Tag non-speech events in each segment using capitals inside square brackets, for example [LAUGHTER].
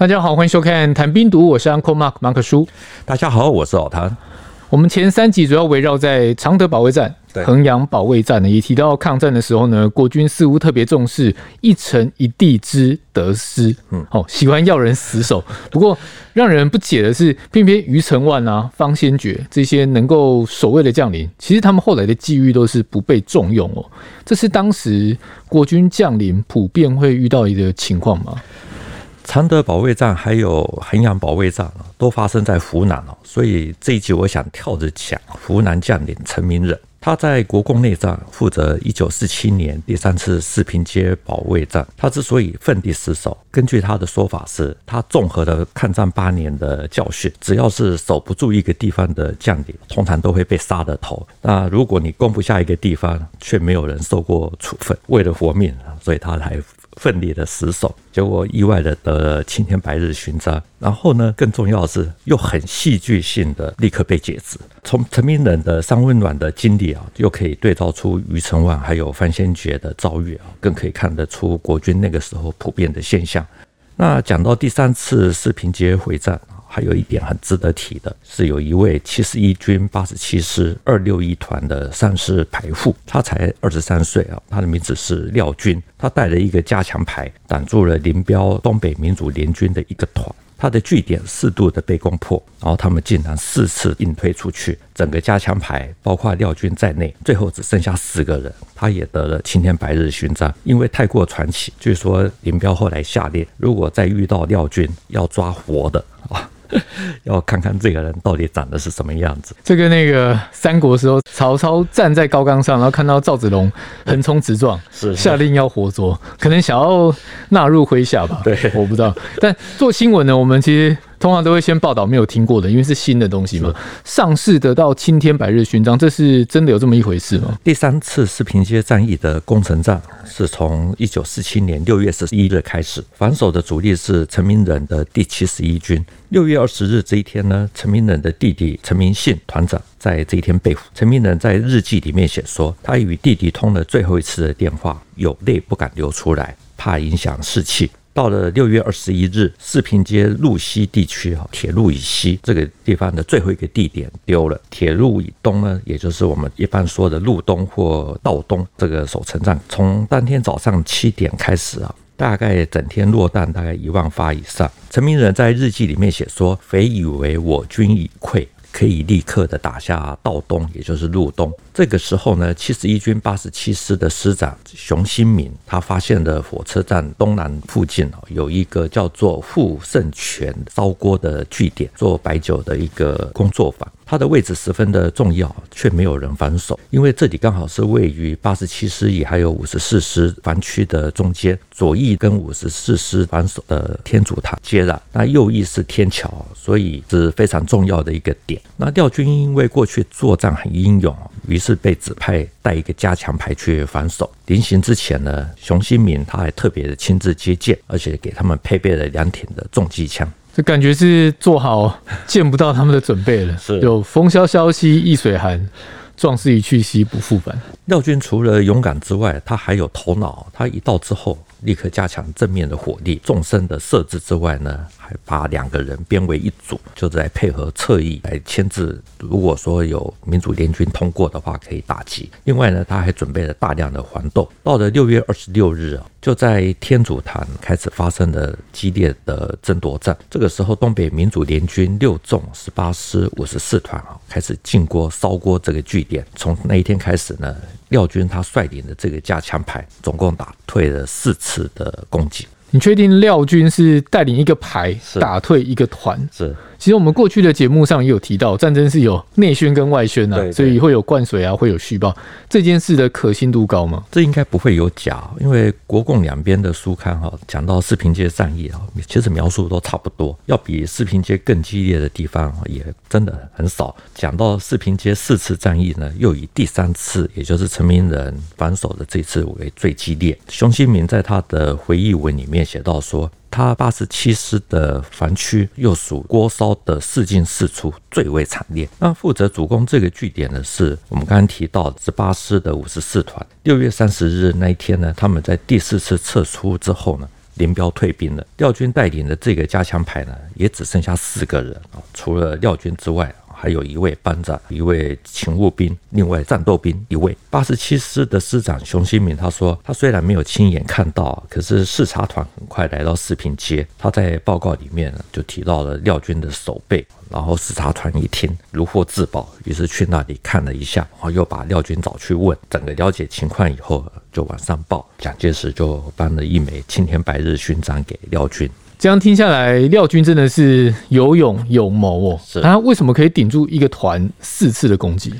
大家好，欢迎收看《谈兵读》，我是 Uncle Mark 马克叔。大家好，我是老谭。我们前三集主要围绕在常德保卫战、衡阳保卫战呢，也提到抗战的时候呢，国军似乎特别重视一城一地之得失，嗯，哦，喜欢要人死守。不过让人不解的是，偏偏于承万啊、方先觉这些能够守卫的将领，其实他们后来的际遇都是不被重用哦。这是当时国军将领普遍会遇到一个情况吗？常德保卫战还有衡阳保卫战都发生在湖南哦，所以这一集我想跳着讲湖南将领陈明仁。他在国共内战负责一九四七年第三次四平街保卫战。他之所以奋力死守，根据他的说法是，他综合了抗战八年的教训，只要是守不住一个地方的将领，通常都会被杀了头。那如果你攻不下一个地方，却没有人受过处分，为了活命，所以他才。奋力的死守，结果意外的得了青天白日勋章。然后呢，更重要的是，又很戏剧性的立刻被解职。从陈明仁的伤温暖的经历啊，又可以对照出余承万还有范先觉的遭遇啊，更可以看得出国军那个时候普遍的现象。那讲到第三次四平街会战。还有一点很值得提的是，有一位七十一军八十七师二六一团的上士排副，他才二十三岁啊，他的名字是廖军，他带了一个加强排，挡住了林彪东北民主联军的一个团，他的据点四度的被攻破，然后他们竟然四次硬推出去，整个加强排包括廖军在内，最后只剩下十个人，他也得了青天白日勋章，因为太过传奇，据说林彪后来下令，如果再遇到廖军，要抓活的啊。[LAUGHS] [LAUGHS] 要看看这个人到底长得是什么样子。这个那个三国时候，曹操站在高岗上，然后看到赵子龙横冲直撞，是下令要活捉，可能想要纳入麾下吧？对，我不知道。但做新闻呢，我们其实。通常都会先报道没有听过的，因为是新的东西嘛。上市得到青天白日勋章，这是真的有这么一回事吗？第三次四平街战役的攻城战是从一九四七年六月十一日开始，防守的主力是陈明仁的第七十一军。六月二十日这一天呢，陈明仁的弟弟陈明信团长在这一天被俘。陈明仁在日记里面写说，他与弟弟通了最后一次的电话，有泪不敢流出来，怕影响士气。到了六月二十一日，四平街路西地区哈，铁路以西这个地方的最后一个地点丢了。铁路以东呢，也就是我们一般说的路东或道东这个守城战，从当天早上七点开始啊，大概整天落弹大概一万发以上。陈明仁在日记里面写说：“匪以为我军已溃。”可以立刻的打下道东，也就是路东。这个时候呢，七十一军八十七师的师长熊新民，他发现了火车站东南附近哦，有一个叫做傅盛全烧锅的据点，做白酒的一个工作坊。它的位置十分的重要，却没有人防守，因为这里刚好是位于八十七师也还有五十四师防区的中间，左翼跟五十四师防守的天主堂接壤，那右翼是天桥，所以是非常重要的一个点。那廖军因为过去作战很英勇，于是被指派带一个加强排去防守。临行之前呢，熊新民他还特别的亲自接见，而且给他们配备了两挺的重机枪。这感觉是做好见不到他们的准备了。是，有风萧萧兮易水寒，壮士一去兮不复返。廖军除了勇敢之外，他还有头脑。他一到之后，立刻加强正面的火力，纵深的设置之外呢，还把两个人编为一组，就在配合侧翼来牵制。如果说有民主联军通过的话，可以打击。另外呢，他还准备了大量的黄豆。到了六月二十六日啊，就在天主堂开始发生了激烈的争夺战。这个时候，东北民主联军六纵十八师五十四团啊，开始进锅烧锅这个据点。从那一天开始呢，廖军他率领的这个加强排，总共打退了四次的攻击。你确定廖军是带领一个排打退一个团？是。其实我们过去的节目上也有提到，战争是有内宣跟外宣啊，所以会有灌水啊，会有虚报。这件事的可信度高吗？这应该不会有假，因为国共两边的书刊哈，讲到四平街战役啊，其实描述都差不多。要比四平街更激烈的地方也真的很少。讲到四平街四次战役呢，又以第三次，也就是陈明仁防守的这次为最激烈。熊新民在他的回忆文里面写到说。他八十七师的防区又属锅烧的四进四出最为惨烈。那负责主攻这个据点的是我们刚刚提到十八师的五十四团。六月三十日那一天呢，他们在第四次撤出之后呢，林彪退兵了，廖军带领的这个加强排呢，也只剩下四个人啊，除了廖军之外。还有一位班长，一位勤务兵，另外战斗兵一位。八十七师的师长熊新民他说，他虽然没有亲眼看到，可是视察团很快来到四平街。他在报告里面就提到了廖军的守备。然后视察团一听如获至宝，于是去那里看了一下，然后又把廖军找去问，整个了解情况以后，就往上报。蒋介石就颁了一枚青天白日勋章给廖军。这样听下来，廖军真的是有勇有谋哦。是他为什么可以顶住一个团四次的攻击？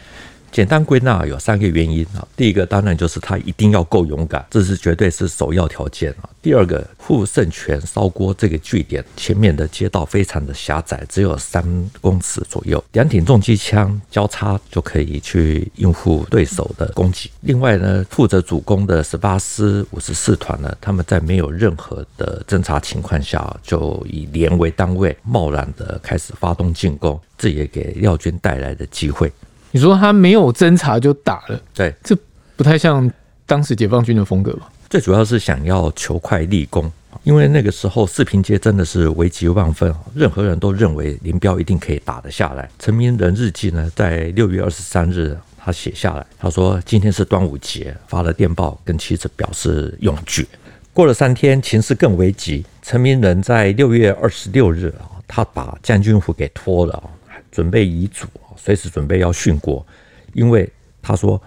简单归纳有三个原因啊，第一个当然就是他一定要够勇敢，这是绝对是首要条件啊。第二个，傅盛全烧锅这个据点前面的街道非常的狭窄，只有三公尺左右，两挺重机枪交叉就可以去应付对手的攻击。另外呢，负责主攻的十八师五十四团呢，他们在没有任何的侦察情况下，就以连为单位，贸然的开始发动进攻，这也给廖军带来的机会。你说他没有侦查就打了，对，这不太像当时解放军的风格吧？最主要是想要求快立功，因为那个时候四平街真的是危急万分，任何人都认为林彪一定可以打得下来。陈明仁日记呢，在六月二十三日，他写下来，他说今天是端午节，发了电报跟妻子表示永诀。过了三天，情势更危急，陈明仁在六月二十六日啊，他把将军府给脱了，准备遗嘱。随时准备要殉国，因为他说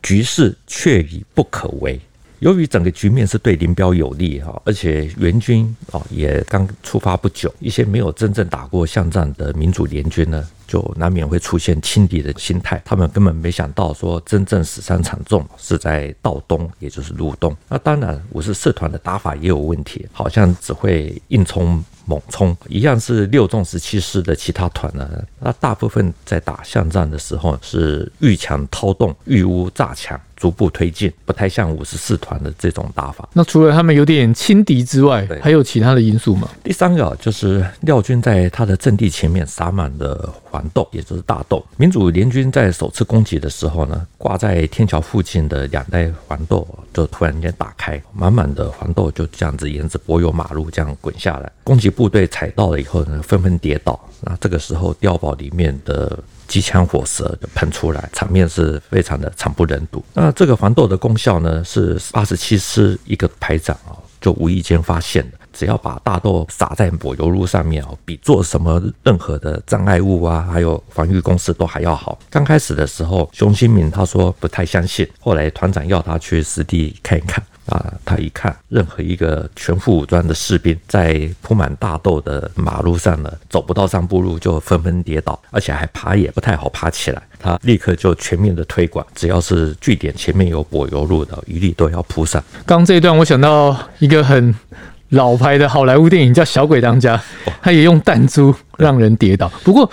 局势确已不可为。由于整个局面是对林彪有利哈，而且援军啊也刚出发不久，一些没有真正打过巷战的民主联军呢，就难免会出现轻敌的心态。他们根本没想到说真正死伤惨重是在道东，也就是路东。那当然，五十四团的打法也有问题，好像只会硬冲。猛冲一样是六纵十七师的其他团呢，那大部分在打巷战的时候是遇墙掏洞、遇屋炸墙。逐步推进，不太像五十四团的这种打法。那除了他们有点轻敌之外，还有其他的因素吗？第三个就是廖军在他的阵地前面撒满了黄豆，也就是大豆。民主联军在首次攻击的时候呢，挂在天桥附近的两袋黄豆就突然间打开，满满的黄豆就这样子沿着柏油马路这样滚下来。攻击部队踩到了以后呢，纷纷跌倒。那这个时候碉堡里面的。机枪火舌就喷出来，场面是非常的惨不忍睹。那这个黄豆的功效呢，是八十七师一个排长啊，就无意间发现的。只要把大豆撒在柏油路上面哦，比做什么任何的障碍物啊，还有防御工事都还要好。刚开始的时候，熊新民他说不太相信，后来团长要他去实地看一看。啊，他一看，任何一个全副武装的士兵在铺满大豆的马路上呢，走不到三步路就纷纷跌倒，而且还爬也不太好爬起来。他立刻就全面的推广，只要是据点前面有柏油路的，一律都要铺上。刚这一段，我想到一个很 [LAUGHS] 老牌的好莱坞电影，叫《小鬼当家》，他也用弹珠让人跌倒。不过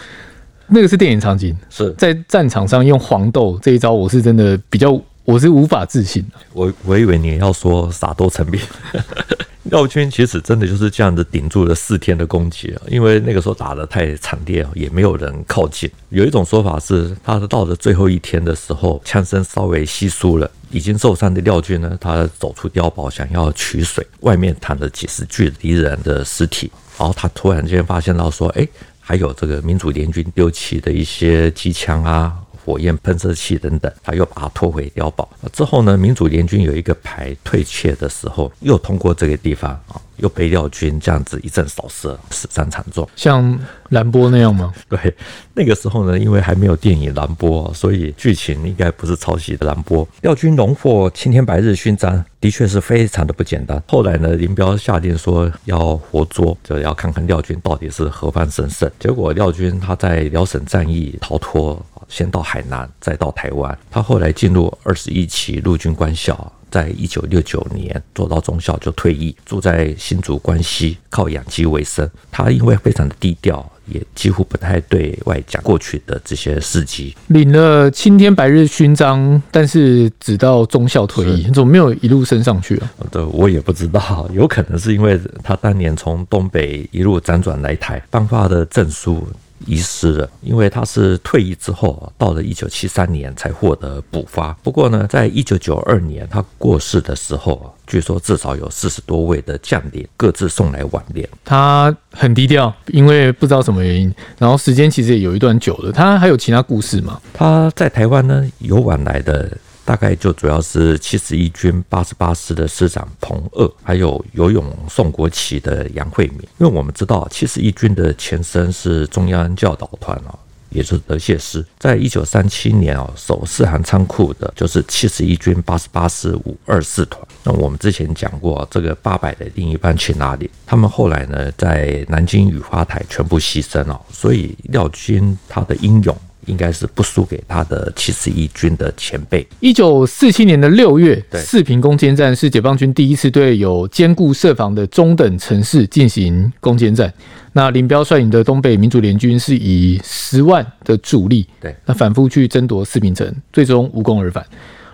那个是电影场景，是在战场上用黄豆这一招，我是真的比较。我是无法置信的，我我以为你要说撒豆成兵。廖军其实真的就是这样子顶住了四天的攻击啊，因为那个时候打得太惨烈，也没有人靠近。有一种说法是，他到了最后一天的时候，枪声稍微稀疏了，已经受伤的廖军呢，他走出碉堡想要取水，外面躺着几十具敌人的尸体，然后他突然间发现到说，哎，还有这个民主联军丢弃的一些机枪啊。火焰喷射器等等，他又把它拖回碉堡。之后呢，民主联军有一个排退却的时候，又通过这个地方啊，又被廖军这样子一阵扫射，死伤惨重。像蓝波那样吗？对，那个时候呢，因为还没有电影蓝波，所以剧情应该不是抄袭的蓝波。廖军荣获青天白日勋章，的确是非常的不简单。后来呢，林彪下令说要活捉，就要看看廖军到底是何方神圣。结果廖军他在辽沈战役逃脱。先到海南，再到台湾。他后来进入二十一期陆军官校，在一九六九年做到中校就退役，住在新竹关西，靠养鸡为生。他因为非常的低调，也几乎不太对外讲过去的这些事迹。领了青天白日勋章，但是只到中校退役，怎么没有一路升上去啊？对，我也不知道，有可能是因为他当年从东北一路辗转来台，颁发的证书。遗失了，因为他是退役之后，到了一九七三年才获得补发。不过呢，在一九九二年他过世的时候，据说至少有四十多位的将领各自送来挽联。他很低调，因为不知道什么原因。然后时间其实也有一段久了。他还有其他故事吗？他在台湾呢有晚来的。大概就主要是七十一军八十八师的师长彭二，还有游泳送国旗的杨惠敏。因为我们知道七十一军的前身是中央教导团啊，也是德械师。在一九三七年哦，守四行仓库的就是七十一军八十八师五二四团。那我们之前讲过，这个八百的另一半去哪里？他们后来呢，在南京雨花台全部牺牲了。所以廖军他的英勇。应该是不输给他的七十一军的前辈。一九四七年的六月，四平攻坚战是解放军第一次对有坚固设防的中等城市进行攻坚战。那林彪率领的东北民主联军是以十万的主力，对，那反复去争夺四平城，最终无功而返。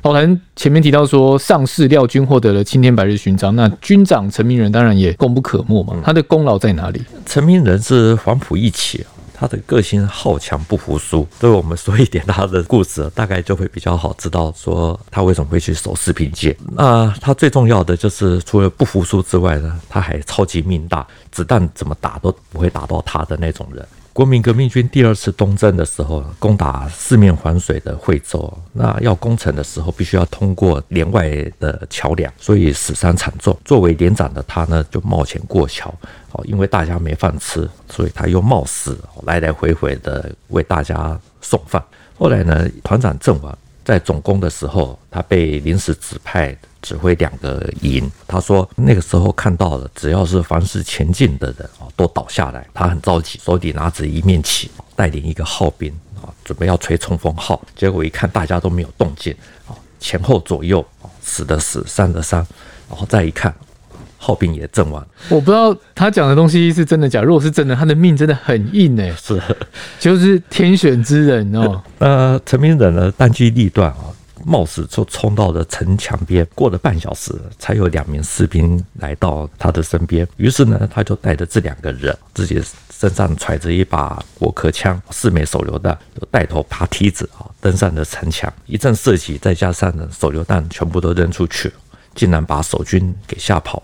老谭前面提到说，上士廖军获得了青天白日勋章，那军长陈明仁当然也功不可没嘛。他的功劳在哪里？陈明仁是黄埔一期。他的个性好强不服输，所以我们说一点他的故事，大概就会比较好知道说他为什么会去守四平界。那他最重要的就是除了不服输之外呢，他还超级命大，子弹怎么打都不会打到他的那种人。国民革命军第二次东征的时候，攻打四面环水的惠州，那要攻城的时候，必须要通过连外的桥梁，所以死伤惨重。作为连长的他呢，就冒险过桥，哦，因为大家没饭吃，所以他又冒死来来回回的为大家送饭。后来呢，团长阵亡，在总攻的时候，他被临时指派。指挥两个营，他说那个时候看到了，只要是凡是前进的人啊，都倒下来。他很着急，手里拿着一面旗，带领一个号兵啊，准备要吹冲锋号。结果一看，大家都没有动静啊，前后左右死的死，伤的伤，然后再一看，号兵也阵亡。我不知道他讲的东西是真的假，如果是真的，他的命真的很硬哎，是，就是天选之人哦。呃陈明仁呢，当机立断啊。冒死就冲到了城墙边，过了半小时，才有两名士兵来到他的身边。于是呢，他就带着这两个人，自己身上揣着一把果壳枪、四枚手榴弹，就带头爬梯子啊，登上了城墙。一阵射击，再加上呢手榴弹全部都扔出去，竟然把守军给吓跑。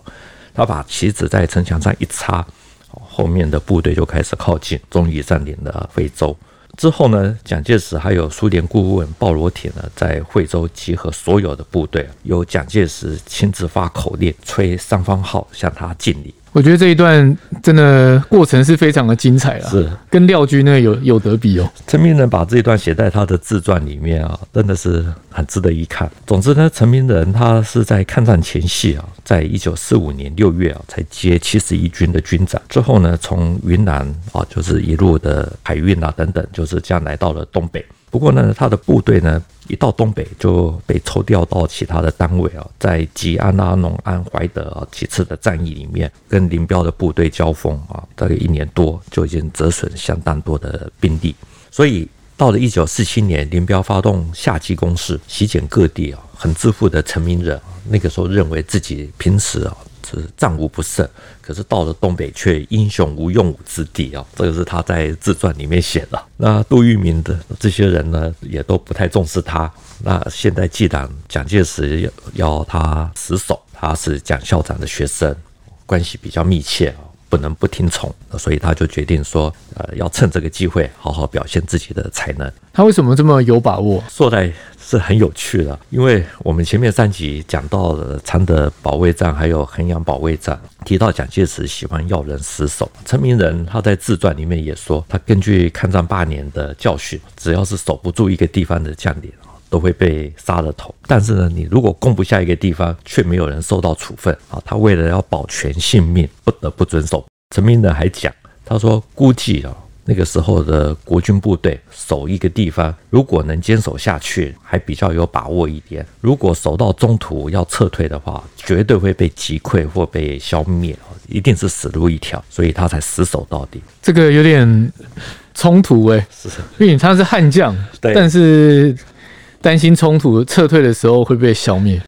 他把旗子在城墙上一插，后面的部队就开始靠近，终于占领了非洲。之后呢，蒋介石还有苏联顾问鲍罗铁呢，在惠州集合所有的部队，由蒋介石亲自发口令，吹三方号向他敬礼。我觉得这一段真的过程是非常的精彩了，是跟廖军呢有有得比哦。陈明仁把这一段写在他的自传里面啊，真的是很值得一看。总之呢，陈明仁他是在抗战前夕啊，在一九四五年六月啊，才接七十一军的军长。之后呢，从云南啊，就是一路的海运啊等等，就是这样来到了东北。不过呢，他的部队呢，一到东北就被抽调到其他的单位啊，在吉安啊、农安、怀德啊几次的战役里面，跟林彪的部队交锋啊，大概一年多就已经折损相当多的兵力。所以到了一九四七年，林彪发动夏季攻势，席卷各地啊，很自负的陈明仁那个时候认为自己平时啊。是战无不胜，可是到了东北却英雄无用武之地啊！这个是他在自传里面写的。那杜聿明的这些人呢，也都不太重视他。那现在既然蒋介石要他死守，他是蒋校长的学生，关系比较密切啊，不能不听从。所以他就决定说，呃，要趁这个机会好好表现自己的才能。他为什么这么有把握？说来。是很有趣的，因为我们前面三集讲到了常德保卫战，还有衡阳保卫战，提到蒋介石喜欢要人死守。陈明仁他在自传里面也说，他根据抗战八年的教训，只要是守不住一个地方的将领啊，都会被杀了头。但是呢，你如果攻不下一个地方，却没有人受到处分啊，他为了要保全性命，不得不遵守。陈明仁还讲，他说估计啊。那个时候的国军部队守一个地方，如果能坚守下去，还比较有把握一点；如果守到中途要撤退的话，绝对会被击溃或被消灭，一定是死路一条。所以他才死守到底。这个有点冲突哎，是，因为他是悍将，但是担心冲突撤退的时候会被消灭。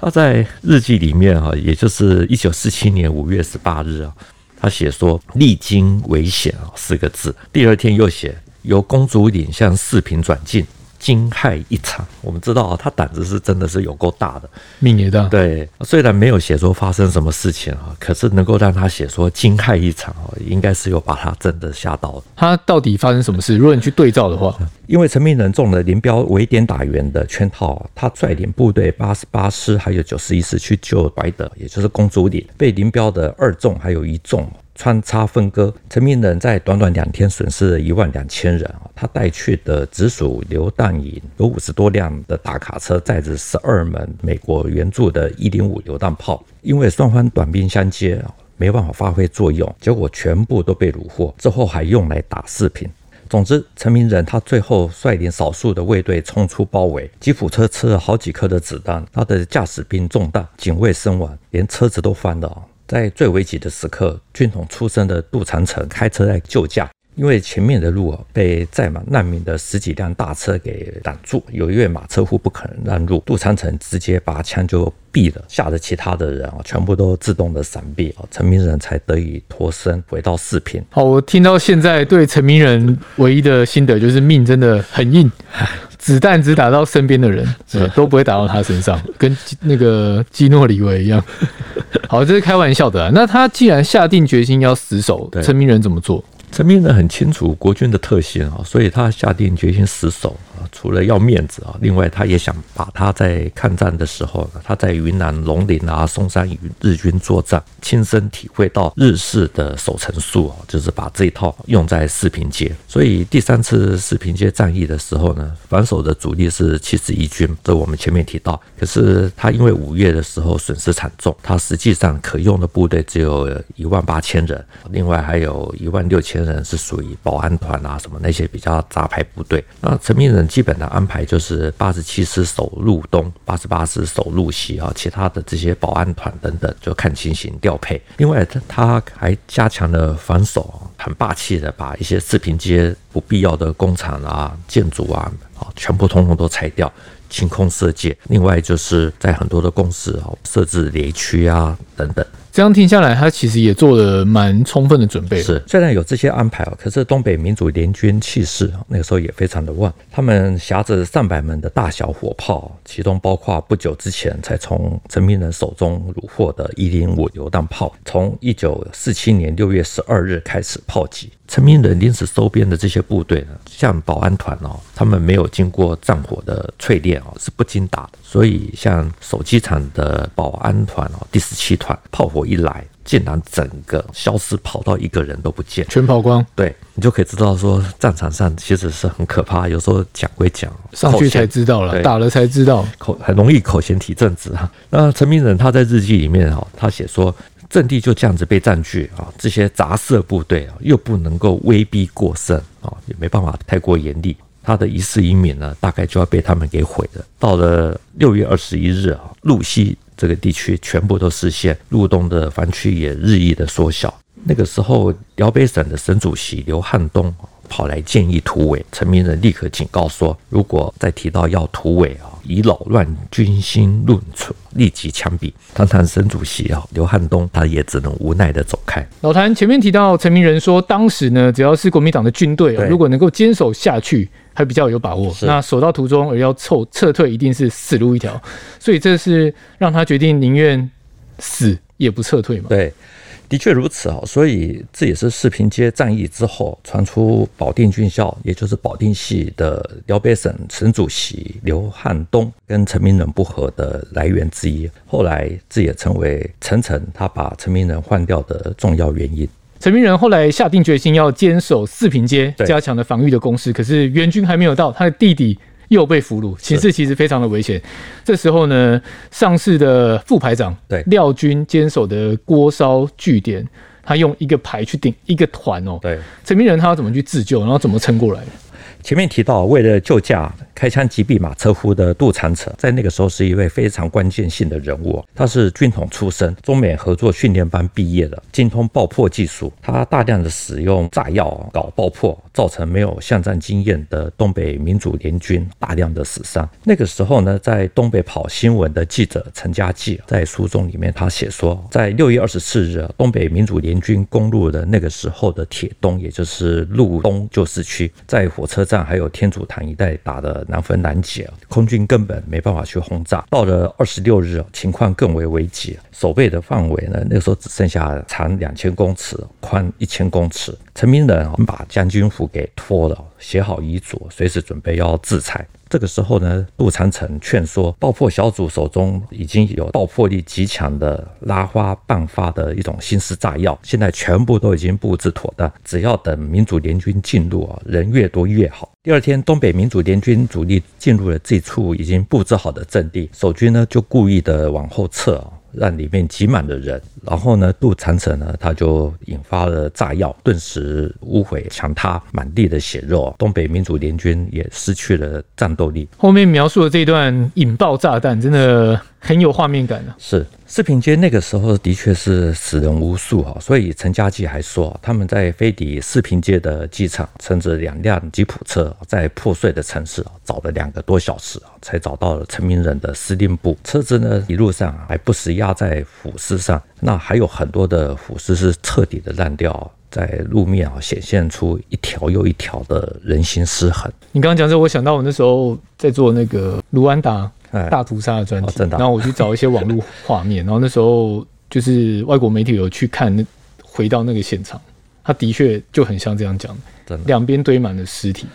他在日记里面哈，也就是一九四七年五月十八日啊。他写说“历经危险”啊四个字，第二天又写由公主岭向四平转进。惊骇一场，我们知道啊，他胆子是真的是有够大的，命也大。对，虽然没有写说发生什么事情啊，可是能够让他写说惊骇一场啊，应该是有把他真的吓到了。他到底发生什么事？如果你去对照的话，因为陈明仁中了林彪围点打援的圈套，他率领部队八十八师还有九十一师去救白德，也就是公主岭，被林彪的二纵还有一纵。穿插分割，陈明仁在短短两天损失了一万两千人啊。他带去的直属榴弹营有五十多辆的大卡车，载着十二门美国援助的一零五榴弹炮。因为双方短兵相接，没办法发挥作用，结果全部都被虏获。之后还用来打视频。总之，陈明仁他最后率领少数的卫队冲出包围，吉普车吃了好几颗的子弹，他的驾驶兵中弹，警卫身亡，连车子都翻了。在最危急的时刻，军统出身的杜长城开车来救驾，因为前面的路被载满难民的十几辆大车给挡住，有一位马车夫不肯让路，杜长城直接拔枪就毙了，吓得其他的人啊全部都自动的闪避啊，陈明仁才得以脱身回到四平。好，我听到现在对陈明仁唯一的心得就是命真的很硬。[LAUGHS] 子弹只打到身边的人，[LAUGHS] 都不会打到他身上，[LAUGHS] 跟那个基诺里维一样。[LAUGHS] 好，这是开玩笑的啊。那他既然下定决心要死守，陈明仁怎么做？陈明仁很清楚国军的特性啊，所以他下定决心死守啊。除了要面子啊，另外他也想把他在抗战的时候，他在云南龙陵啊、松山与日军作战，亲身体会到日式的守城术啊，就是把这一套用在四平街。所以第三次四平街战役的时候呢，防守的主力是七十一军，这我们前面提到。可是他因为五月的时候损失惨重，他实际上可用的部队只有一万八千人，另外还有一万六千人是属于保安团啊什么那些比较杂牌部队。那陈明仁。基本的安排就是八十七师守路东，八十八师守路西啊，其他的这些保安团等等就看情形调配。另外，他他还加强了防守，很霸气的把一些四平街不必要的工厂啊、建筑啊啊，全部通通都拆掉，清空色戒。另外，就是在很多的工事啊设置雷区啊等等。这样听下来，他其实也做了蛮充分的准备。是，虽然有这些安排啊，可是东北民主联军气势那个时候也非常的旺。他们挟着上百门的大小火炮，其中包括不久之前才从陈明仁手中虏获的一零五榴弹炮，从一九四七年六月十二日开始炮击。陈明仁临时收编的这些部队呢，像保安团哦，他们没有经过战火的淬炼哦，是不经打的。所以像守机场的保安团哦，第十七团，炮火一来，竟然整个消失，跑到一个人都不见，全跑光。对，你就可以知道说，战场上其实是很可怕。有时候讲归讲，上去才知道了，打了才知道，口很容易口嫌体正直哈。那陈明仁他在日记里面哈，他写说。阵地就这样子被占据啊，这些杂色部队啊，又不能够威逼过甚啊，也没办法太过严厉，他的一世英名呢，大概就要被他们给毁了。到了六月二十一日啊，路西这个地区全部都失陷，路东的防区也日益的缩小。那个时候，辽北省的省主席刘汉东跑来建议突围，陈明仁立刻警告说，如果再提到要突围啊。以扰乱军心论处，立即枪毙。堂堂省主席啊，刘汉东他也只能无奈的走开。老谭前面提到陈明仁说，当时呢，只要是国民党的军队啊，如果能够坚守下去，还比较有把握。那守到途中而要撤撤退，一定是死路一条。所以这是让他决定宁愿死也不撤退嘛？对。的确如此啊，所以这也是四平街战役之后传出保定军校，也就是保定系的辽北省省主席刘汉东跟陈明仁不和的来源之一。后来这也成为陈诚他把陈明仁换掉的重要原因。陈明仁后来下定决心要坚守四平街，加强了防御的攻势。可是援军还没有到，他的弟弟。又被俘虏，形势其实非常的危险。这时候呢，上市的副排长对廖军坚守的锅烧据点，他用一个排去顶一个团哦。对，陈明仁他要怎么去自救，然后怎么撑过来？前面提到，为了救驾开枪击毙马车夫的杜长成，在那个时候是一位非常关键性的人物。他是军统出身，中美合作训练班毕业的，精通爆破技术。他大量的使用炸药搞爆破，造成没有巷战经验的东北民主联军大量的死伤。那个时候呢，在东北跑新闻的记者陈家济在书中里面他写说，在六月二十四日，东北民主联军攻入了那个时候的铁东，也就是路东旧市区，在火车战。还有天主堂一带打得难分难解，空军根本没办法去轰炸。到了二十六日，情况更为危急，守备的范围呢，那时候只剩下长两千公尺，宽一千公尺。陈明仁把将军府给拖了，写好遗嘱，随时准备要自裁。这个时候呢，杜长成劝说爆破小组手中已经有爆破力极强的拉花半发的一种新式炸药，现在全部都已经布置妥当，只要等民主联军进入啊，人越多越好。第二天，东北民主联军主力进入了这处已经布置好的阵地，守军呢就故意的往后撤啊。让里面挤满了人，然后呢，杜长城呢，他就引发了炸药，顿时污毁墙塌，满地的血肉，东北民主联军也失去了战斗力。后面描述的这段引爆炸弹，真的。很有画面感的，是四平街那个时候的确是死人无数哈，所以陈家济还说他们在飞抵四平街的机场，乘着两辆吉普车，在破碎的城市找了两个多小时才找到了陈明仁的司令部。车子呢一路上还不时压在腐尸上，那还有很多的腐尸是彻底的烂掉，在路面啊显现出一条又一条的人形尸痕。你刚刚讲这，我想到我那时候在做那个卢安达。大屠杀的专题，然后我去找一些网络画面，[LAUGHS] 然后那时候就是外国媒体有去看，那回到那个现场，他的确就很像这样讲，两边堆满了尸体，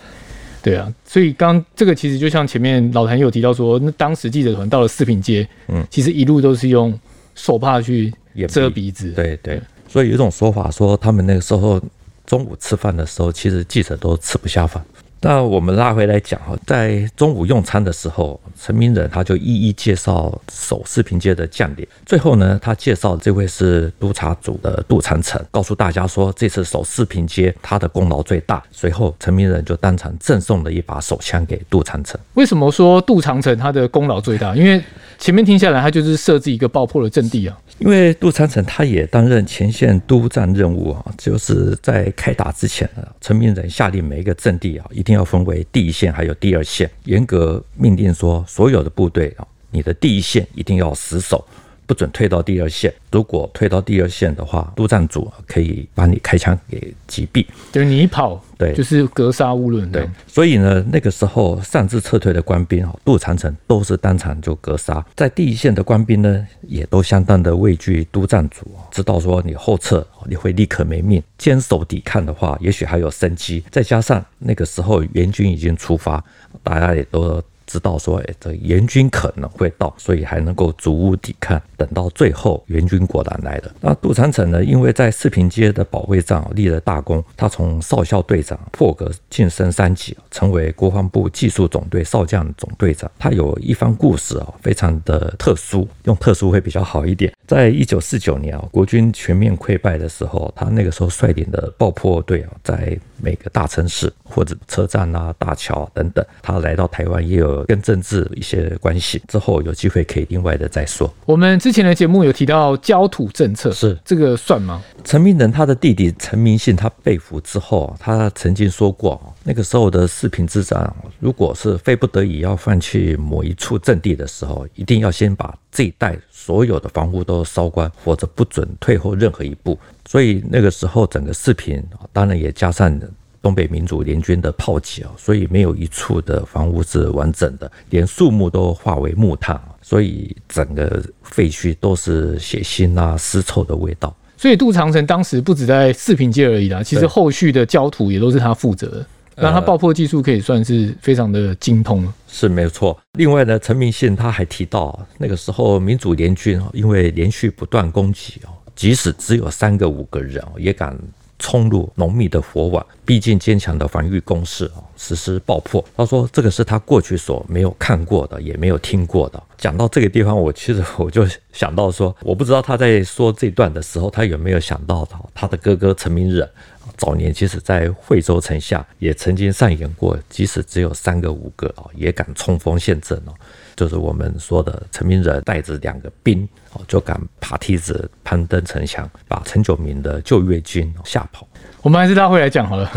对啊，所以刚这个其实就像前面老谭有提到说，那当时记者团到了四平街，嗯，其实一路都是用手帕去遮鼻子，对。对，所以有一种说法说，他们那个时候中午吃饭的时候，其实记者都吃不下饭。那我们拉回来讲哈，在中午用餐的时候，陈明仁他就一一介绍守四平街的将领。最后呢，他介绍这位是督察组的杜长成，告诉大家说这次守四平街他的功劳最大。随后，陈明仁就当场赠送了一把手枪给杜长成。为什么说杜长成他的功劳最大？因为前面听下来，他就是设置一个爆破的阵地啊。因为杜长城他也担任前线督战任务啊，就是在开打之前啊，陈明仁下令每一个阵地啊，一定要分为第一线还有第二线，严格命令说，所有的部队啊，你的第一线一定要死守。不准退到第二线，如果退到第二线的话，督战组可以把你开枪给击毙。就是你一跑，对，就是格杀勿论。对，所以呢，那个时候擅自撤退的官兵啊，杜长城都是当场就格杀。在第一线的官兵呢，也都相当的畏惧督战组，知道说你后撤你会立刻没命，坚守抵抗的话，也许还有生机。再加上那个时候援军已经出发，大家也都。知道说，哎，这援军可能会到，所以还能够逐屋抵抗。等到最后，援军果然来了。那杜长成呢，因为在四平街的保卫战立了大功，他从少校队长破格晋升三级，成为国防部技术总队少将总队长。他有一番故事啊，非常的特殊，用特殊会比较好一点。在一九四九年啊，国军全面溃败的时候，他那个时候率领的爆破队啊，在每个大城市或者车站啊、大桥啊等等，他来到台湾也有跟政治一些关系。之后有机会可以另外的再说。我们之前的节目有提到焦土政策，是这个算吗？陈明仁他的弟弟陈明信他被俘之后，他曾经说过，那个时候的四平之战，如果是非不得已要放弃某一处阵地的时候，一定要先把这一带所有的房屋都烧光，否则不准退后任何一步。所以那个时候，整个四平当然也加上东北民主联军的炮击啊，所以没有一处的房屋是完整的，连树木都化为木炭，所以整个废墟都是血腥啊、尸臭的味道。所以杜长城当时不止在四平街而已啦，其实后续的焦土也都是他负责的。那他爆破技术可以算是非常的精通，是没有错。另外呢，陈明信他还提到，那个时候民主联军因为连续不断攻击哦，即使只有三个五个人也敢冲入浓密的火网，逼近坚强的防御工事啊，实施爆破。他说这个是他过去所没有看过的，也没有听过的。讲到这个地方，我其实我就想到说，我不知道他在说这段的时候，他有没有想到他他的哥哥陈明仁。早年其实在惠州城下也曾经上演过，即使只有三个五个啊，也敢冲锋陷阵哦。就是我们说的陈明仁带着两个兵哦，就敢爬梯子攀登城墙，把陈炯明的旧越军吓跑。我们还是拉回来讲好了。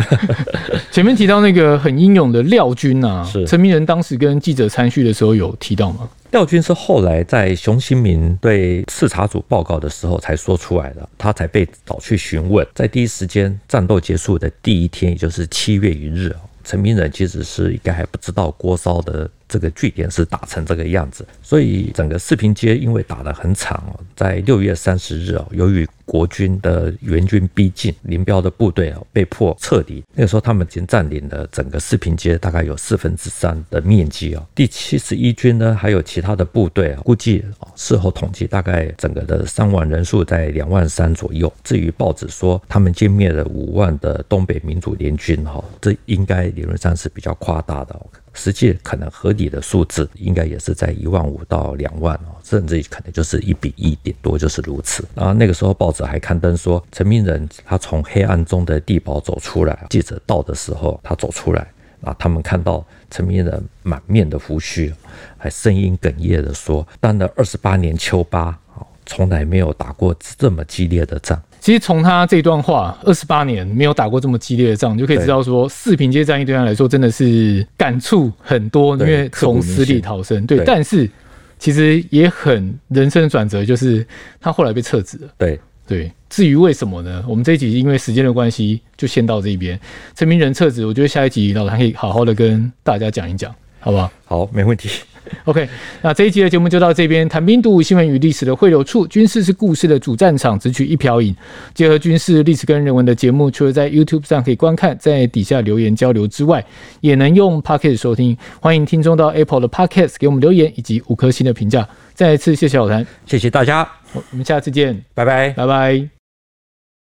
[LAUGHS] 前面提到那个很英勇的廖军啊，是陈明仁当时跟记者参叙的时候有提到吗？廖军是后来在熊新民对视察组报告的时候才说出来的，他才被找去询问。在第一时间战斗结束的第一天，也就是七月一日，陈明仁其实是应该还不知道锅烧的。这个据点是打成这个样子，所以整个四平街因为打得很惨哦，在六月三十日哦，由于国军的援军逼近，林彪的部队哦被迫撤离。那个时候他们已经占领了整个四平街大概有四分之三的面积哦。第七十一军呢，还有其他的部队啊，估计事后统计大概整个的伤亡人数在两万三左右。至于报纸说他们歼灭了五万的东北民主联军哈，这应该理论上是比较夸大的。实际可能合理的数字应该也是在一万五到两万哦，甚至可能就是一比一点多，就是如此。然后那个时候报纸还刊登说，陈明仁他从黑暗中的地堡走出来，记者到的时候他走出来，啊，他们看到陈明仁满面的胡须，还声音哽咽的说，当了二十八年秋八，从来没有打过这么激烈的仗。其实从他这段话，二十八年没有打过这么激烈的仗，就可以知道说，四平街战役对他来说真的是感触很多，因为从死里逃生。对，但是其实也很人生的转折，就是他后来被撤职了。对对，至于为什么呢？我们这一集因为时间的关系，就先到这边。陈明仁撤职，我觉得下一集老谭可以好好的跟大家讲一讲，好不好？好，没问题。[LAUGHS] OK，那这一集的节目就到这边。谈兵读武，新闻与历史的汇流处，军事是故事的主战场，只取一瓢饮。结合军事、历史跟人文的节目，除了在 YouTube 上可以观看，在底下留言交流之外，也能用 Podcast 收听。欢迎听众到 Apple 的 Podcast 给我们留言以及五颗星的评价。再一次谢谢老谭，谢谢大家，我们下次见，拜拜，拜拜。